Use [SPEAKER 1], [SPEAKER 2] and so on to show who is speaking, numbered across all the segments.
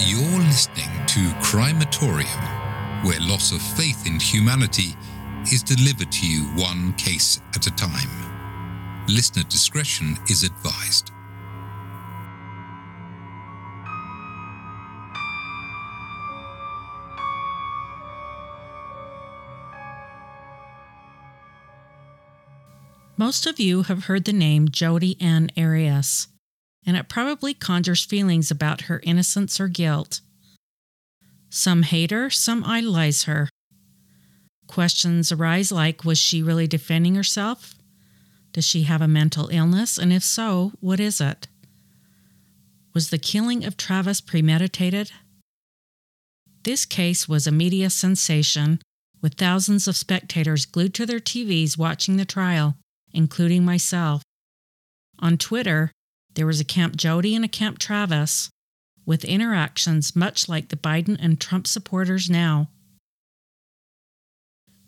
[SPEAKER 1] You're listening to Crimatorium, where loss of faith in humanity is delivered to you one case at a time. Listener discretion is advised.
[SPEAKER 2] Most of you have heard the name Jodi Ann Arias, and it probably conjures feelings about her innocence or guilt. Some hate her, some idolize her. Questions arise like Was she really defending herself? Does she have a mental illness? And if so, what is it? Was the killing of Travis premeditated? This case was a media sensation, with thousands of spectators glued to their TVs watching the trial including myself. On Twitter, there was a Camp Jodi and a Camp Travis, with interactions much like the Biden and Trump supporters now.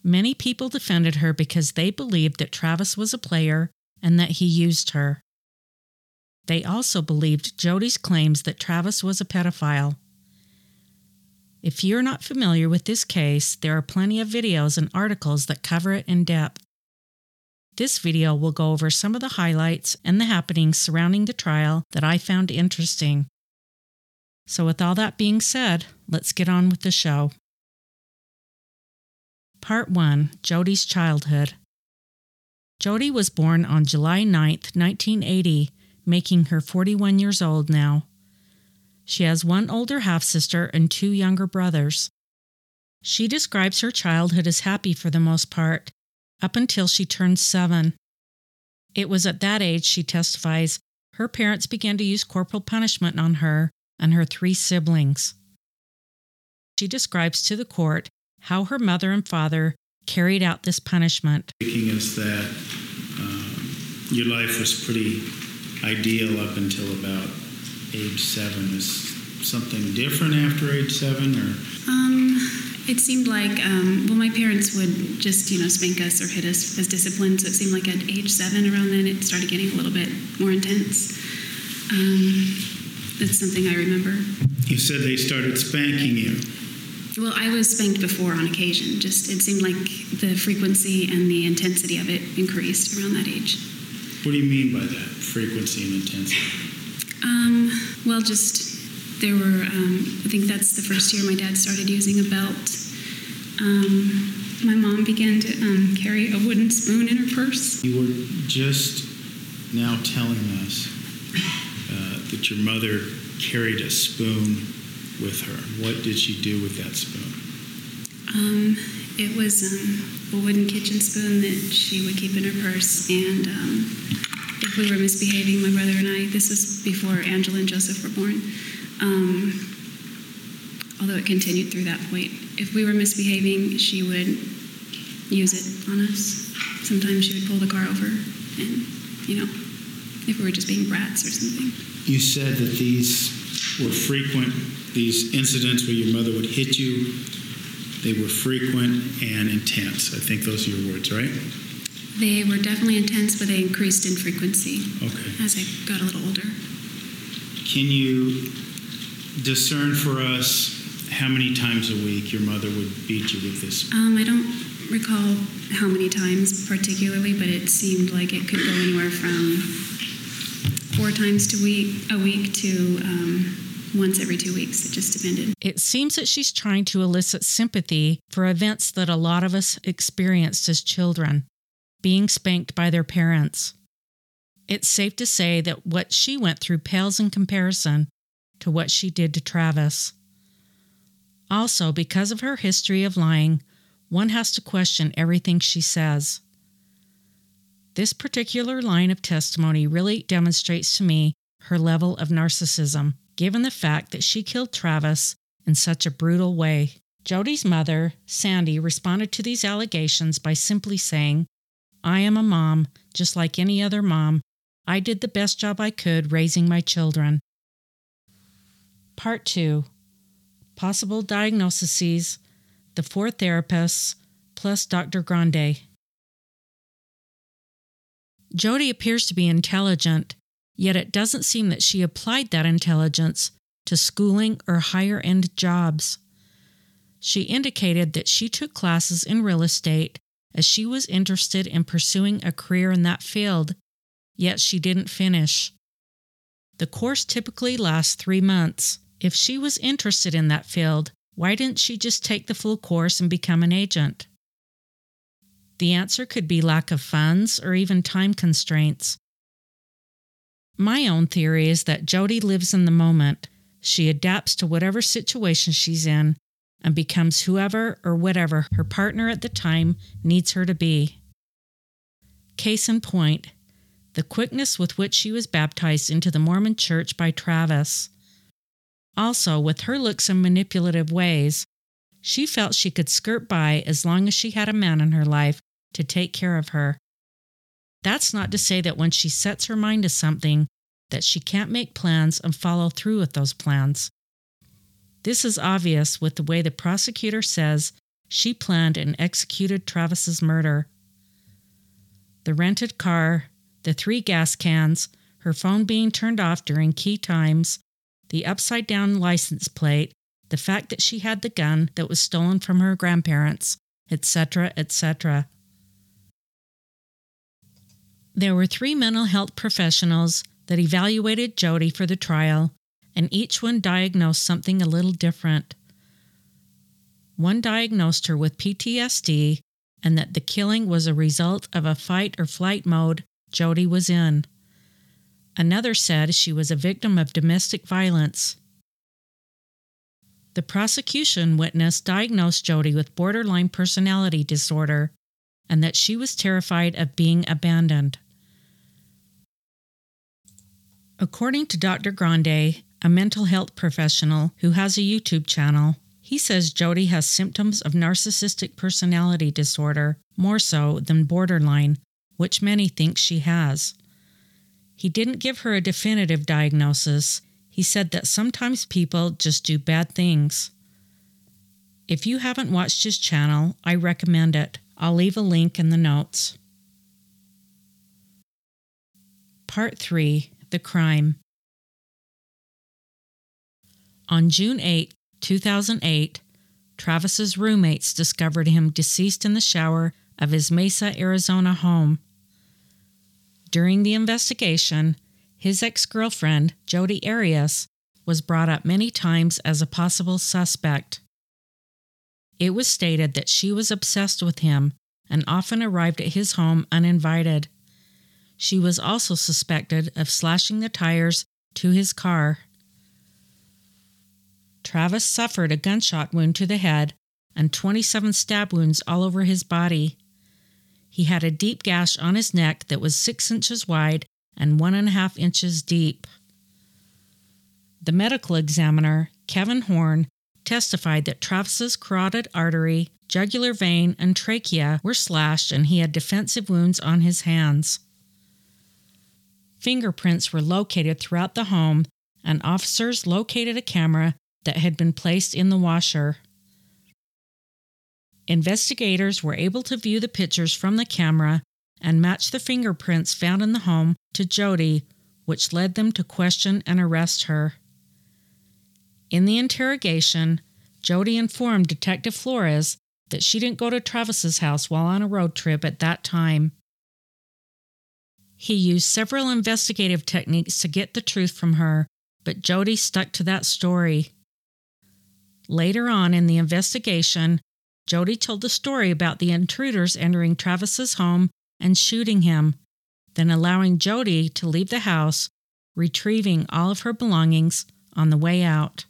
[SPEAKER 2] Many people defended her because they believed that Travis was a player and that he used her. They also believed Jodi's claims that Travis was a pedophile. If you're not familiar with this case, there are plenty of videos and articles that cover it in depth. This video will go over some of the highlights and the happenings surrounding the trial that I found interesting. So, with all that being said, let's get on with the show. Part 1 Jodi's Childhood Jodi was born on July 9, 1980, making her 41 years old now. She has one older half sister and two younger brothers. She describes her childhood as happy for the most part, up until she turned seven. It was at that age, she testifies, her parents began to use corporal punishment on her and her three siblings. She describes to the court how her mother and father carried out this punishment.
[SPEAKER 3] Thinking is that um, your life was pretty ideal up until about age seven. Is something different after age seven, or?
[SPEAKER 4] Um, it seemed like, um, well, my parents would just, you know, spank us or hit us as discipline. So it seemed like at age seven, around then, it started getting a little bit more intense. Um, that's something I remember.
[SPEAKER 3] You said they started spanking you.
[SPEAKER 4] Well, I was spanked before on occasion. Just it seemed like the frequency and the intensity of it increased around that age.
[SPEAKER 3] What do you mean by that frequency and intensity?
[SPEAKER 4] Um, well, just there were, um, I think that's the first year my dad started using a belt. Um, my mom began to um, carry a wooden spoon in her purse.
[SPEAKER 3] You were just now telling us uh, that your mother carried a spoon with her. What did she do with that spoon?
[SPEAKER 4] Um, it was um, a wooden kitchen spoon that she would keep in her purse, and um, if we were misbehaving, my brother and I, this was before Angela and Joseph were born, um, although it continued through that point. If we were misbehaving, she would use it on us. Sometimes she would pull the car over, and you know, if we were just being brats or something.
[SPEAKER 3] You said that these were frequent, these incidents where your mother would hit you, they were frequent and intense. I think those are your words, right?
[SPEAKER 4] They were definitely intense, but they increased in frequency
[SPEAKER 3] okay.
[SPEAKER 4] as I got a little older.
[SPEAKER 3] Can you discern for us how many times a week your mother would beat you with this?
[SPEAKER 4] Um, I don't recall how many times particularly, but it seemed like it could go anywhere from four times to week a week to um, once every two weeks. It just depended.
[SPEAKER 2] It seems that she's trying to elicit sympathy for events that a lot of us experienced as children, being spanked by their parents. It's safe to say that what she went through pales in comparison to what she did to Travis. Also, because of her history of lying, one has to question everything she says. This particular line of testimony really demonstrates to me her level of narcissism, given the fact that she killed Travis in such a brutal way. Jodi's mother, Sandy, responded to these allegations by simply saying, I am a mom, just like any other mom. I did the best job I could raising my children. Part 2 Possible Diagnoses, the Four Therapists, plus Dr. Grande. Jodi appears to be intelligent, yet it doesn't seem that she applied that intelligence to schooling or higher end jobs. She indicated that she took classes in real estate as she was interested in pursuing a career in that field, yet she didn't finish. The course typically lasts three months. If she was interested in that field, why didn't she just take the full course and become an agent? The answer could be lack of funds or even time constraints. My own theory is that Jodi lives in the moment. She adapts to whatever situation she's in and becomes whoever or whatever her partner at the time needs her to be. Case in point, the quickness with which she was baptized into the Mormon church by Travis. Also, with her looks and manipulative ways, she felt she could skirt by as long as she had a man in her life to take care of her. That's not to say that when she sets her mind to something, that she can't make plans and follow through with those plans. This is obvious with the way the prosecutor says she planned and executed Travis's murder. The rented car, the three gas cans, her phone being turned off during key times, the upside down license plate, the fact that she had the gun that was stolen from her grandparents, etc., etc. There were three mental health professionals that evaluated Jodi for the trial, and each one diagnosed something a little different. One diagnosed her with PTSD and that the killing was a result of a fight or flight mode Jodi was in. Another said she was a victim of domestic violence. The prosecution witness diagnosed Jodi with borderline personality disorder and that she was terrified of being abandoned. According to Dr. Grande, a mental health professional who has a YouTube channel, he says Jodi has symptoms of narcissistic personality disorder more so than borderline, which many think she has. He didn't give her a definitive diagnosis. He said that sometimes people just do bad things. If you haven't watched his channel, I recommend it. I'll leave a link in the notes. Part 3 the crime. On June 8, 2008, Travis's roommates discovered him deceased in the shower of his Mesa, Arizona home. During the investigation, his ex girlfriend, Jodi Arias, was brought up many times as a possible suspect. It was stated that she was obsessed with him and often arrived at his home uninvited. She was also suspected of slashing the tires to his car. Travis suffered a gunshot wound to the head and 27 stab wounds all over his body. He had a deep gash on his neck that was six inches wide and one and a half inches deep. The medical examiner, Kevin Horn, testified that Travis's carotid artery, jugular vein, and trachea were slashed and he had defensive wounds on his hands. Fingerprints were located throughout the home, and officers located a camera that had been placed in the washer. Investigators were able to view the pictures from the camera and match the fingerprints found in the home to Jodi, which led them to question and arrest her. In the interrogation, Jodi informed Detective Flores that she didn't go to Travis's house while on a road trip at that time. He used several investigative techniques to get the truth from her, but Jodi stuck to that story. Later on in the investigation, Jodi told the story about the intruders entering Travis's home and shooting him, then allowing Jodi to leave the house, retrieving all of her belongings on the way out.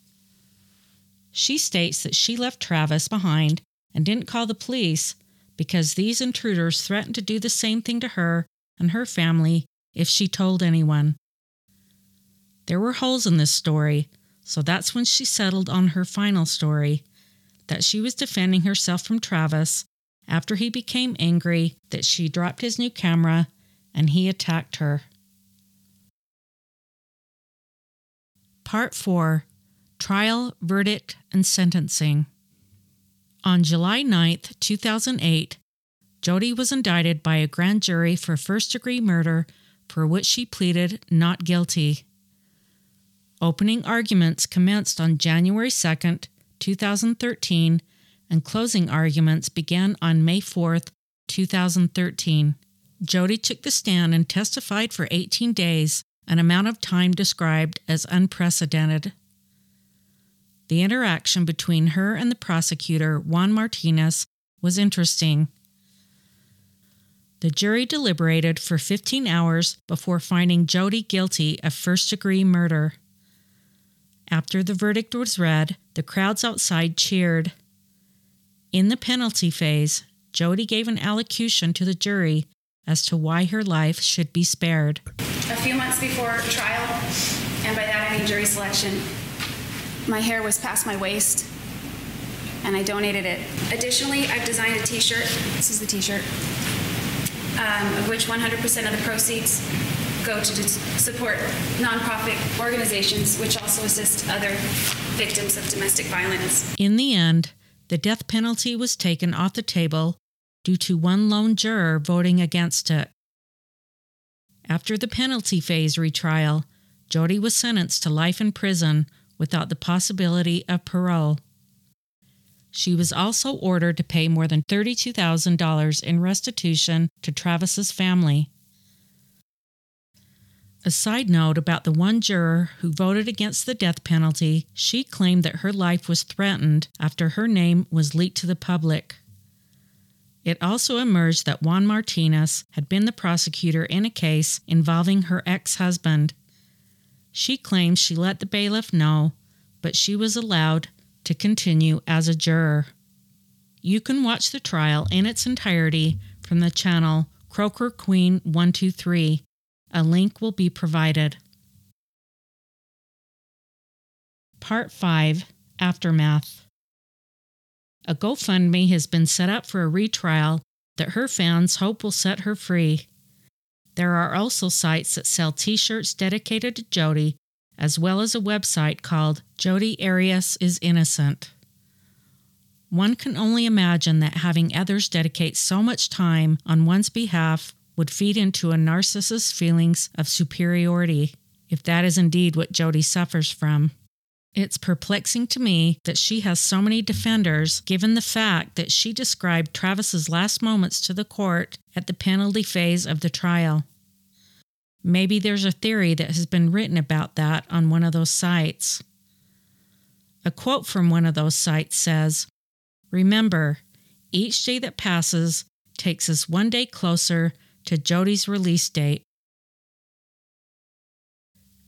[SPEAKER 2] She states that she left Travis behind and didn't call the police because these intruders threatened to do the same thing to her and her family if she told anyone. There were holes in this story, so that's when she settled on her final story that she was defending herself from Travis after he became angry that she dropped his new camera and he attacked her. Part 4 Trial, Verdict, and Sentencing. On July 9, 2008, Jodi was indicted by a grand jury for first degree murder for which she pleaded not guilty. Opening arguments commenced on January 2nd, 2013, and closing arguments began on May 4th, 2013. Jodi took the stand and testified for 18 days, an amount of time described as unprecedented. The interaction between her and the prosecutor, Juan Martinez, was interesting. The jury deliberated for 15 hours before finding Jodi guilty of first degree murder. After the verdict was read, the crowds outside cheered. In the penalty phase, Jodi gave an allocution to the jury as to why her life should be spared.
[SPEAKER 4] A few months before trial, and by that I mean jury selection, my hair was past my waist and I donated it. Additionally, I've designed a t shirt. This is the t shirt, um, of which 100% of the proceeds go to support nonprofit organizations which also assist other victims of domestic violence.
[SPEAKER 2] In the end, the death penalty was taken off the table due to one lone juror voting against it. After the penalty phase retrial, Jodi was sentenced to life in prison without the possibility of parole. She was also ordered to pay more than $32,000 in restitution to Travis's family. A side note about the one juror who voted against the death penalty, she claimed that her life was threatened after her name was leaked to the public. It also emerged that Juan Martinez had been the prosecutor in a case involving her ex husband. She claims she let the bailiff know, but she was allowed to continue as a juror. You can watch the trial in its entirety from the channel Croaker Queen 123 a link will be provided. Part 5 Aftermath A GoFundMe has been set up for a retrial that her fans hope will set her free. There are also sites that sell t shirts dedicated to Jodi, as well as a website called Jodi Arias is Innocent. One can only imagine that having others dedicate so much time on one's behalf would feed into a narcissist's feelings of superiority, if that is indeed what Jodi suffers from. It's perplexing to me that she has so many defenders, given the fact that she described Travis's last moments to the court at the penalty phase of the trial. Maybe there's a theory that has been written about that on one of those sites. A quote from one of those sites says Remember, each day that passes takes us one day closer to Jodi's release date.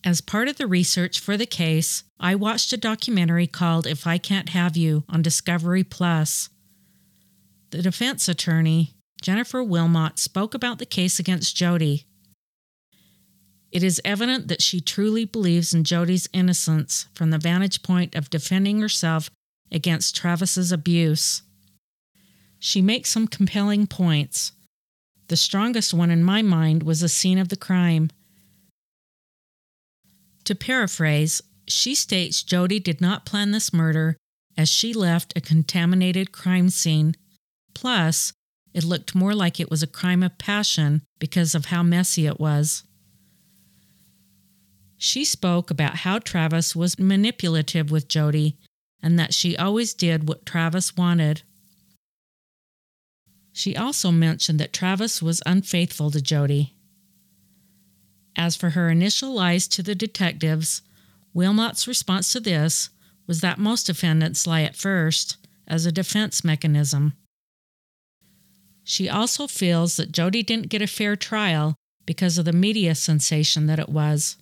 [SPEAKER 2] As part of the research for the case, I watched a documentary called If I Can't Have You on Discovery Plus. The defense attorney, Jennifer Wilmot, spoke about the case against Jodi. It is evident that she truly believes in Jodi's innocence from the vantage point of defending herself against Travis's abuse. She makes some compelling points. The strongest one in my mind was the scene of the crime. To paraphrase, she states Jodi did not plan this murder as she left a contaminated crime scene. Plus, it looked more like it was a crime of passion because of how messy it was. She spoke about how Travis was manipulative with Jodi and that she always did what Travis wanted. She also mentioned that Travis was unfaithful to Jodi. As for her initial lies to the detectives, Wilmot's response to this was that most defendants lie at first as a defense mechanism. She also feels that Jodi didn't get a fair trial because of the media sensation that it was.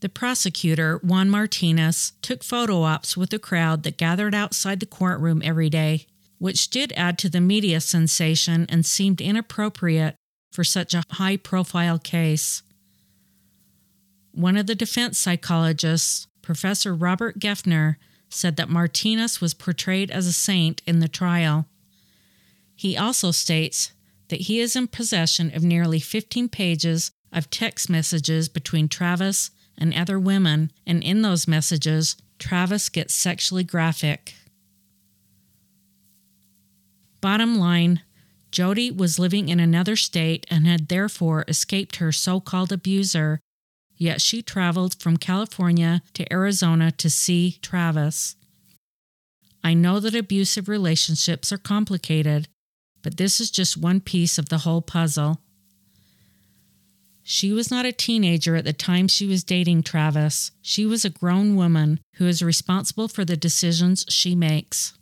[SPEAKER 2] The prosecutor, Juan Martinez, took photo ops with the crowd that gathered outside the courtroom every day which did add to the media sensation and seemed inappropriate for such a high profile case. One of the defense psychologists, Professor Robert Geffner, said that Martinez was portrayed as a saint in the trial. He also states that he is in possession of nearly 15 pages of text messages between Travis and other women, and in those messages, Travis gets sexually graphic. Bottom line, Jodi was living in another state and had therefore escaped her so called abuser, yet she traveled from California to Arizona to see Travis. I know that abusive relationships are complicated, but this is just one piece of the whole puzzle. She was not a teenager at the time she was dating Travis. She was a grown woman who is responsible for the decisions she makes.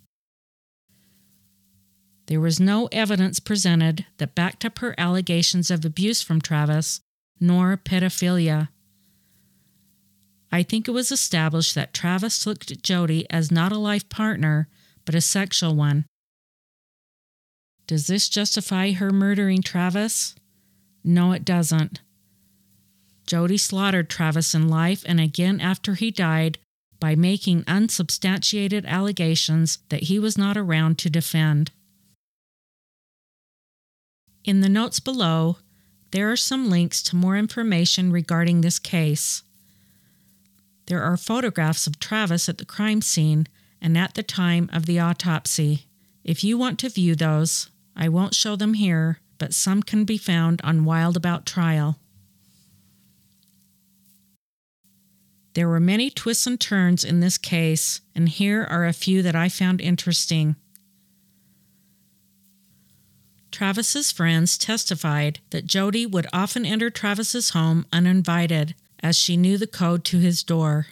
[SPEAKER 2] There was no evidence presented that backed up her allegations of abuse from Travis, nor pedophilia. I think it was established that Travis looked at Jodi as not a life partner, but a sexual one. Does this justify her murdering Travis? No, it doesn't. Jodi slaughtered Travis in life and again after he died by making unsubstantiated allegations that he was not around to defend. In the notes below, there are some links to more information regarding this case. There are photographs of Travis at the crime scene and at the time of the autopsy. If you want to view those, I won't show them here, but some can be found on Wild About Trial. There were many twists and turns in this case, and here are a few that I found interesting. Travis's friends testified that Jodi would often enter Travis's home uninvited, as she knew the code to his door.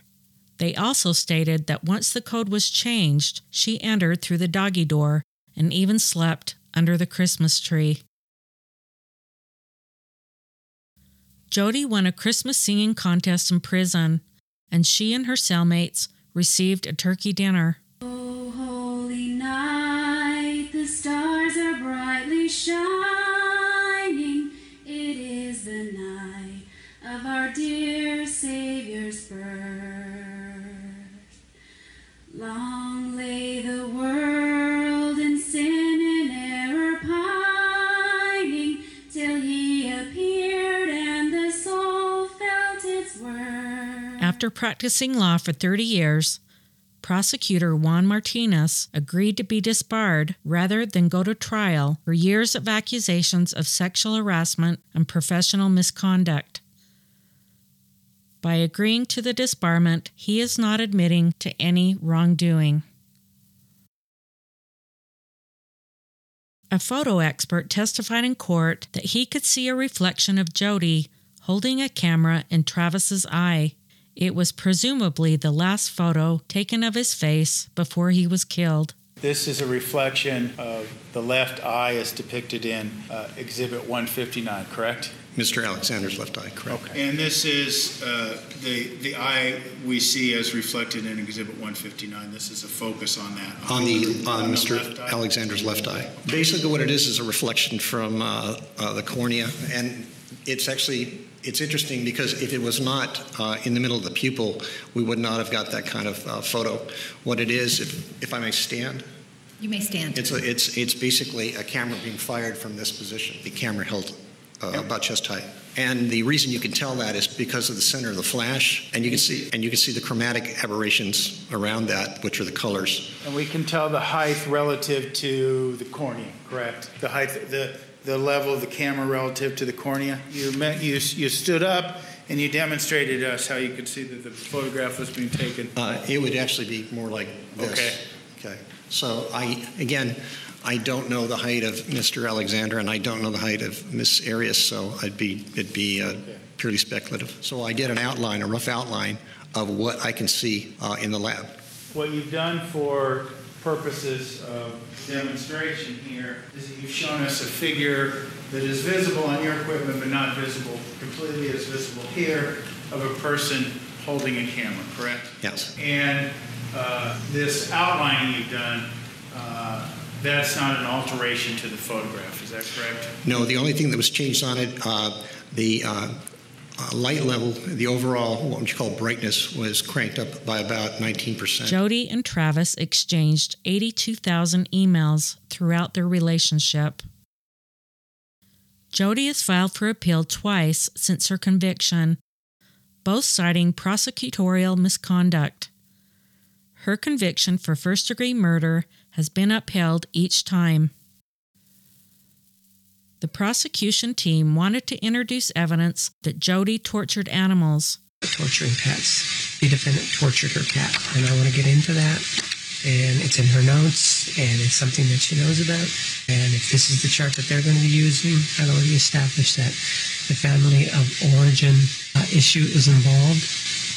[SPEAKER 2] They also stated that once the code was changed, she entered through the doggy door and even slept under the Christmas tree. Jodi won a Christmas singing contest in prison, and she and her cellmates received a turkey dinner.
[SPEAKER 5] Shining. It is the night of our dear Savior's birth. Long lay the world in sin and error pining till he appeared and the soul felt its worth.
[SPEAKER 2] After practicing law for 30 years, prosecutor Juan Martinez agreed to be disbarred rather than go to trial for years of accusations of sexual harassment and professional misconduct. By agreeing to the disbarment, he is not admitting to any wrongdoing. A photo expert testified in court that he could see a reflection of Jodi holding a camera in Travis's eye. It was presumably the last photo taken of his face before he was killed.
[SPEAKER 3] This is a reflection of the left eye as depicted in uh, Exhibit 159, correct?
[SPEAKER 6] Mr. Alexander's left eye, correct.
[SPEAKER 3] And this is uh, the, the eye we see as reflected in Exhibit 159. This is a focus on that.
[SPEAKER 6] On the, on
[SPEAKER 3] the
[SPEAKER 6] Mr.
[SPEAKER 3] left.
[SPEAKER 6] Alexander's left eye. Basically, what it is is a reflection from uh, uh, the cornea, and it's actually, it's interesting because if it was not uh, in the middle of the pupil, we would not have got that kind of uh, photo. What it is, if, if I may stand,
[SPEAKER 7] You may stand.
[SPEAKER 6] it's, a, it's, it's basically a camera being fired from this position, the camera held uh, about chest height. And the reason you can tell that is because of the center of the flash, and you can see, and you can see the chromatic aberrations around that, which are the colors.
[SPEAKER 3] And we can tell the height relative to the cornea, correct? The height, the, the level of the camera relative to the cornea. You, met, you, you stood up and you demonstrated to us how you could see that the photograph was being taken.
[SPEAKER 6] Uh, it would actually be more like this.
[SPEAKER 3] Okay.
[SPEAKER 6] Okay. So I, again, I don't know the height of Mr. Alexander, and I don't know the height of Miss Arias, so I'd be, it'd be uh, purely speculative. So I did an outline, a rough outline of what I can see uh, in the lab.
[SPEAKER 3] What you've done for purposes of demonstration here is that you've shown us a figure that is visible on your equipment but not visible, completely as visible here, of a person holding a camera, correct?
[SPEAKER 6] Yes.
[SPEAKER 3] And uh, this outlining you've done, uh, that's not an alteration to the photograph, is that correct?
[SPEAKER 6] No, the only thing that was changed on it, uh, the uh, light level, the overall, what would you call brightness, was cranked up by about 19%.
[SPEAKER 2] Jodi and Travis exchanged 82,000 emails throughout their relationship. Jodi has filed for appeal twice since her conviction, both citing prosecutorial misconduct. Her conviction for first degree murder has been upheld each time. The prosecution team wanted to introduce evidence that Jodi tortured animals.
[SPEAKER 7] Torturing pets. The defendant tortured her cat, and I want to get into that. And it's in her notes, and it's something that she knows about. And if this is the chart that they're going to be using, I've already established that the family of origin uh, issue is involved.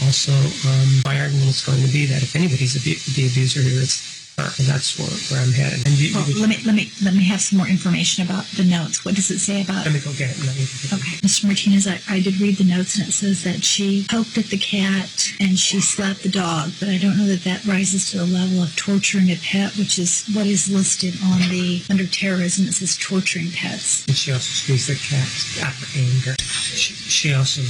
[SPEAKER 7] Also, um, my argument is going to be that if anybody's abu- the abuser here, it's and that's where, where I'm headed. And you,
[SPEAKER 8] Well,
[SPEAKER 7] you,
[SPEAKER 8] let me let me let me have some more information about the notes. What does it say about?
[SPEAKER 7] let me go get it. Let me go get it.
[SPEAKER 8] Okay, Mr. Martinez, I, I did read the notes and it says that she poked at the cat and she slapped the dog, but I don't know that that rises to the level of torturing a pet, which is what is listed on the under terrorism. It says torturing pets.
[SPEAKER 7] And she also squeezed the cat out of anger. She, she also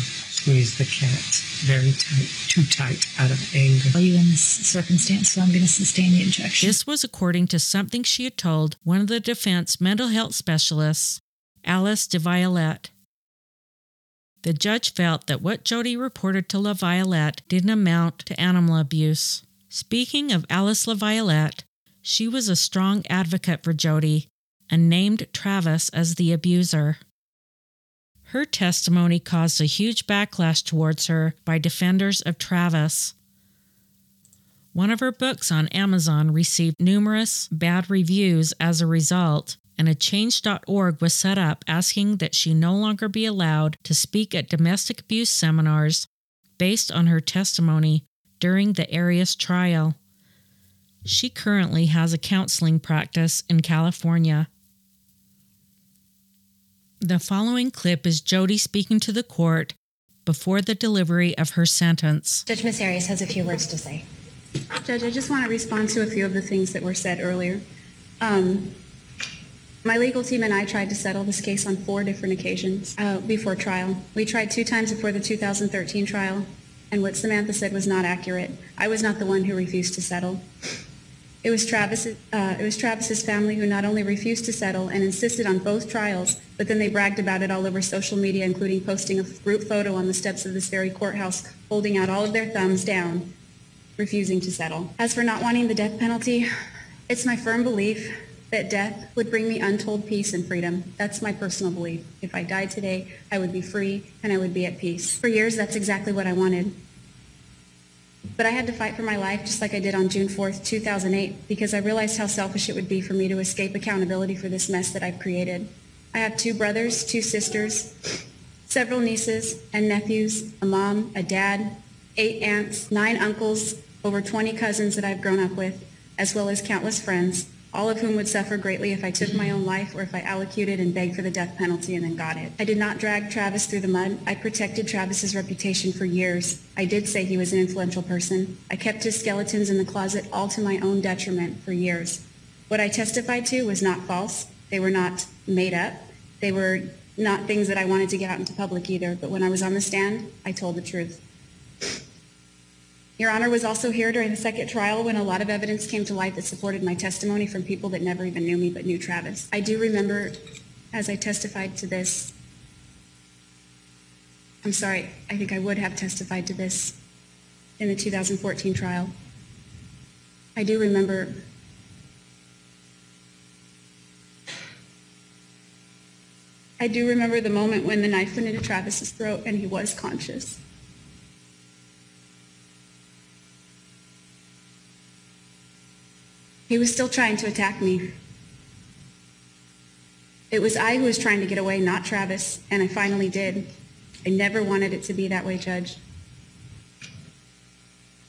[SPEAKER 7] squeezed the cat very tight, too tight out of anger.
[SPEAKER 8] Are you in this circumstance? So I'm going to sustain the injection.
[SPEAKER 2] This was according to something she had told one of the defense mental health specialists, Alice La Violette. The judge felt that what Jodi reported to La Violette didn't amount to animal abuse. Speaking of Alice La Violette, she was a strong advocate for Jodi and named Travis as the abuser. Her testimony caused a huge backlash towards her by defenders of Travis. One of her books on Amazon received numerous bad reviews as a result, and a change.org was set up asking that she no longer be allowed to speak at domestic abuse seminars based on her testimony during the Arias trial. She currently has a counseling practice in California. The following clip is Jodi speaking to the court before the delivery of her sentence.
[SPEAKER 9] Judge Ms. Arias has a few words to say.
[SPEAKER 4] Judge, I just want to respond to a few of the things that were said earlier. Um, my legal team and I tried to settle this case on four different occasions uh, before trial. We tried two times before the 2013 trial, and what Samantha said was not accurate. I was not the one who refused to settle. It was Travis. Uh, it was Travis's family who not only refused to settle and insisted on both trials, but then they bragged about it all over social media, including posting a group photo on the steps of this very courthouse, holding out all of their thumbs down, refusing to settle. As for not wanting the death penalty, it's my firm belief that death would bring me untold peace and freedom. That's my personal belief. If I died today, I would be free and I would be at peace. For years, that's exactly what I wanted. But I had to fight for my life just like I did on June 4th, 2008, because I realized how selfish it would be for me to escape accountability for this mess that I've created. I have two brothers, two sisters, several nieces and nephews, a mom, a dad, eight aunts, nine uncles, over 20 cousins that I've grown up with, as well as countless friends, all of whom would suffer greatly if I took my own life or if I allocated and begged for the death penalty and then got it. I did not drag Travis through the mud. I protected Travis's reputation for years. I did say he was an influential person. I kept his skeletons in the closet all to my own detriment for years. What I testified to was not false. They were not made up. They were not things that I wanted to get out into public either. But when I was on the stand, I told the truth. Your Honor was also here during the second trial when a lot of evidence came to light that supported my testimony from people that never even knew me but knew Travis. I do remember, as I testified to this, I'm sorry, I think I would have testified to this in the 2014 trial. I do remember I do remember the moment when the knife went into Travis's throat and he was conscious. He was still trying to attack me. It was I who was trying to get away, not Travis, and I finally did. I never wanted it to be that way, Judge.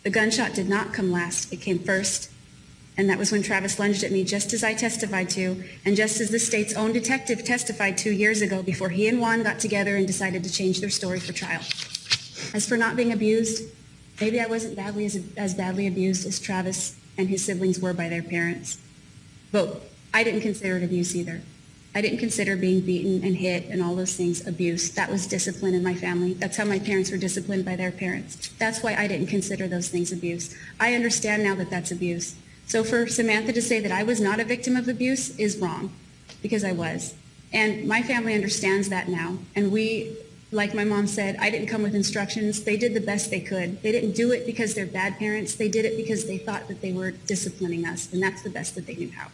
[SPEAKER 4] The gunshot did not come last. It came first. And that was when Travis lunged at me, just as I testified to, and just as the state's own detective testified two years ago before he and Juan got together and decided to change their story for trial. As for not being abused, maybe I wasn't badly as, as badly abused as Travis and his siblings were by their parents. But I didn't consider it abuse either. I didn't consider being beaten and hit and all those things abuse. That was discipline in my family. That's how my parents were disciplined by their parents. That's why I didn't consider those things abuse. I understand now that that's abuse. So for Samantha to say that I was not a victim of abuse is wrong, because I was. And my family understands that now. And we, like my mom said, I didn't come with instructions. They did the best they could. They didn't do it because they're bad parents. They did it because they thought that they were disciplining us, and that's the best that they knew how.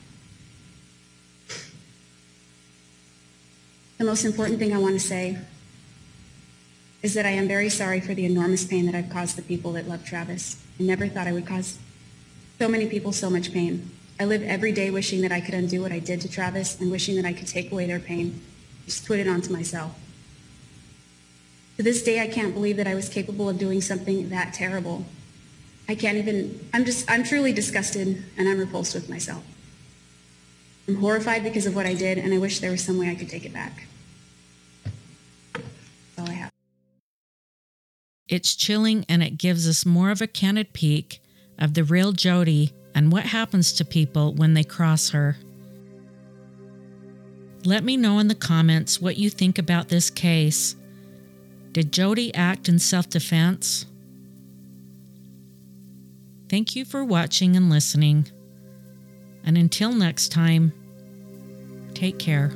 [SPEAKER 4] The most important thing I want to say is that I am very sorry for the enormous pain that I've caused the people that love Travis. I never thought I would cause so many people so much pain. I live every day wishing that I could undo what I did to Travis and wishing that I could take away their pain, just put it onto myself. To this day, I can't believe that I was capable of doing something that terrible. I can't even, I'm just, I'm truly disgusted and I'm repulsed with myself. I'm horrified because of what I did and I wish there was some way I could take it back. That's all I have.
[SPEAKER 2] It's chilling and it gives us more of a candid peek of the real Jodi and what happens to people when they cross her. Let me know in the comments what you think about this case. Did Jodi act in self defense? Thank you for watching and listening. And until next time, take care.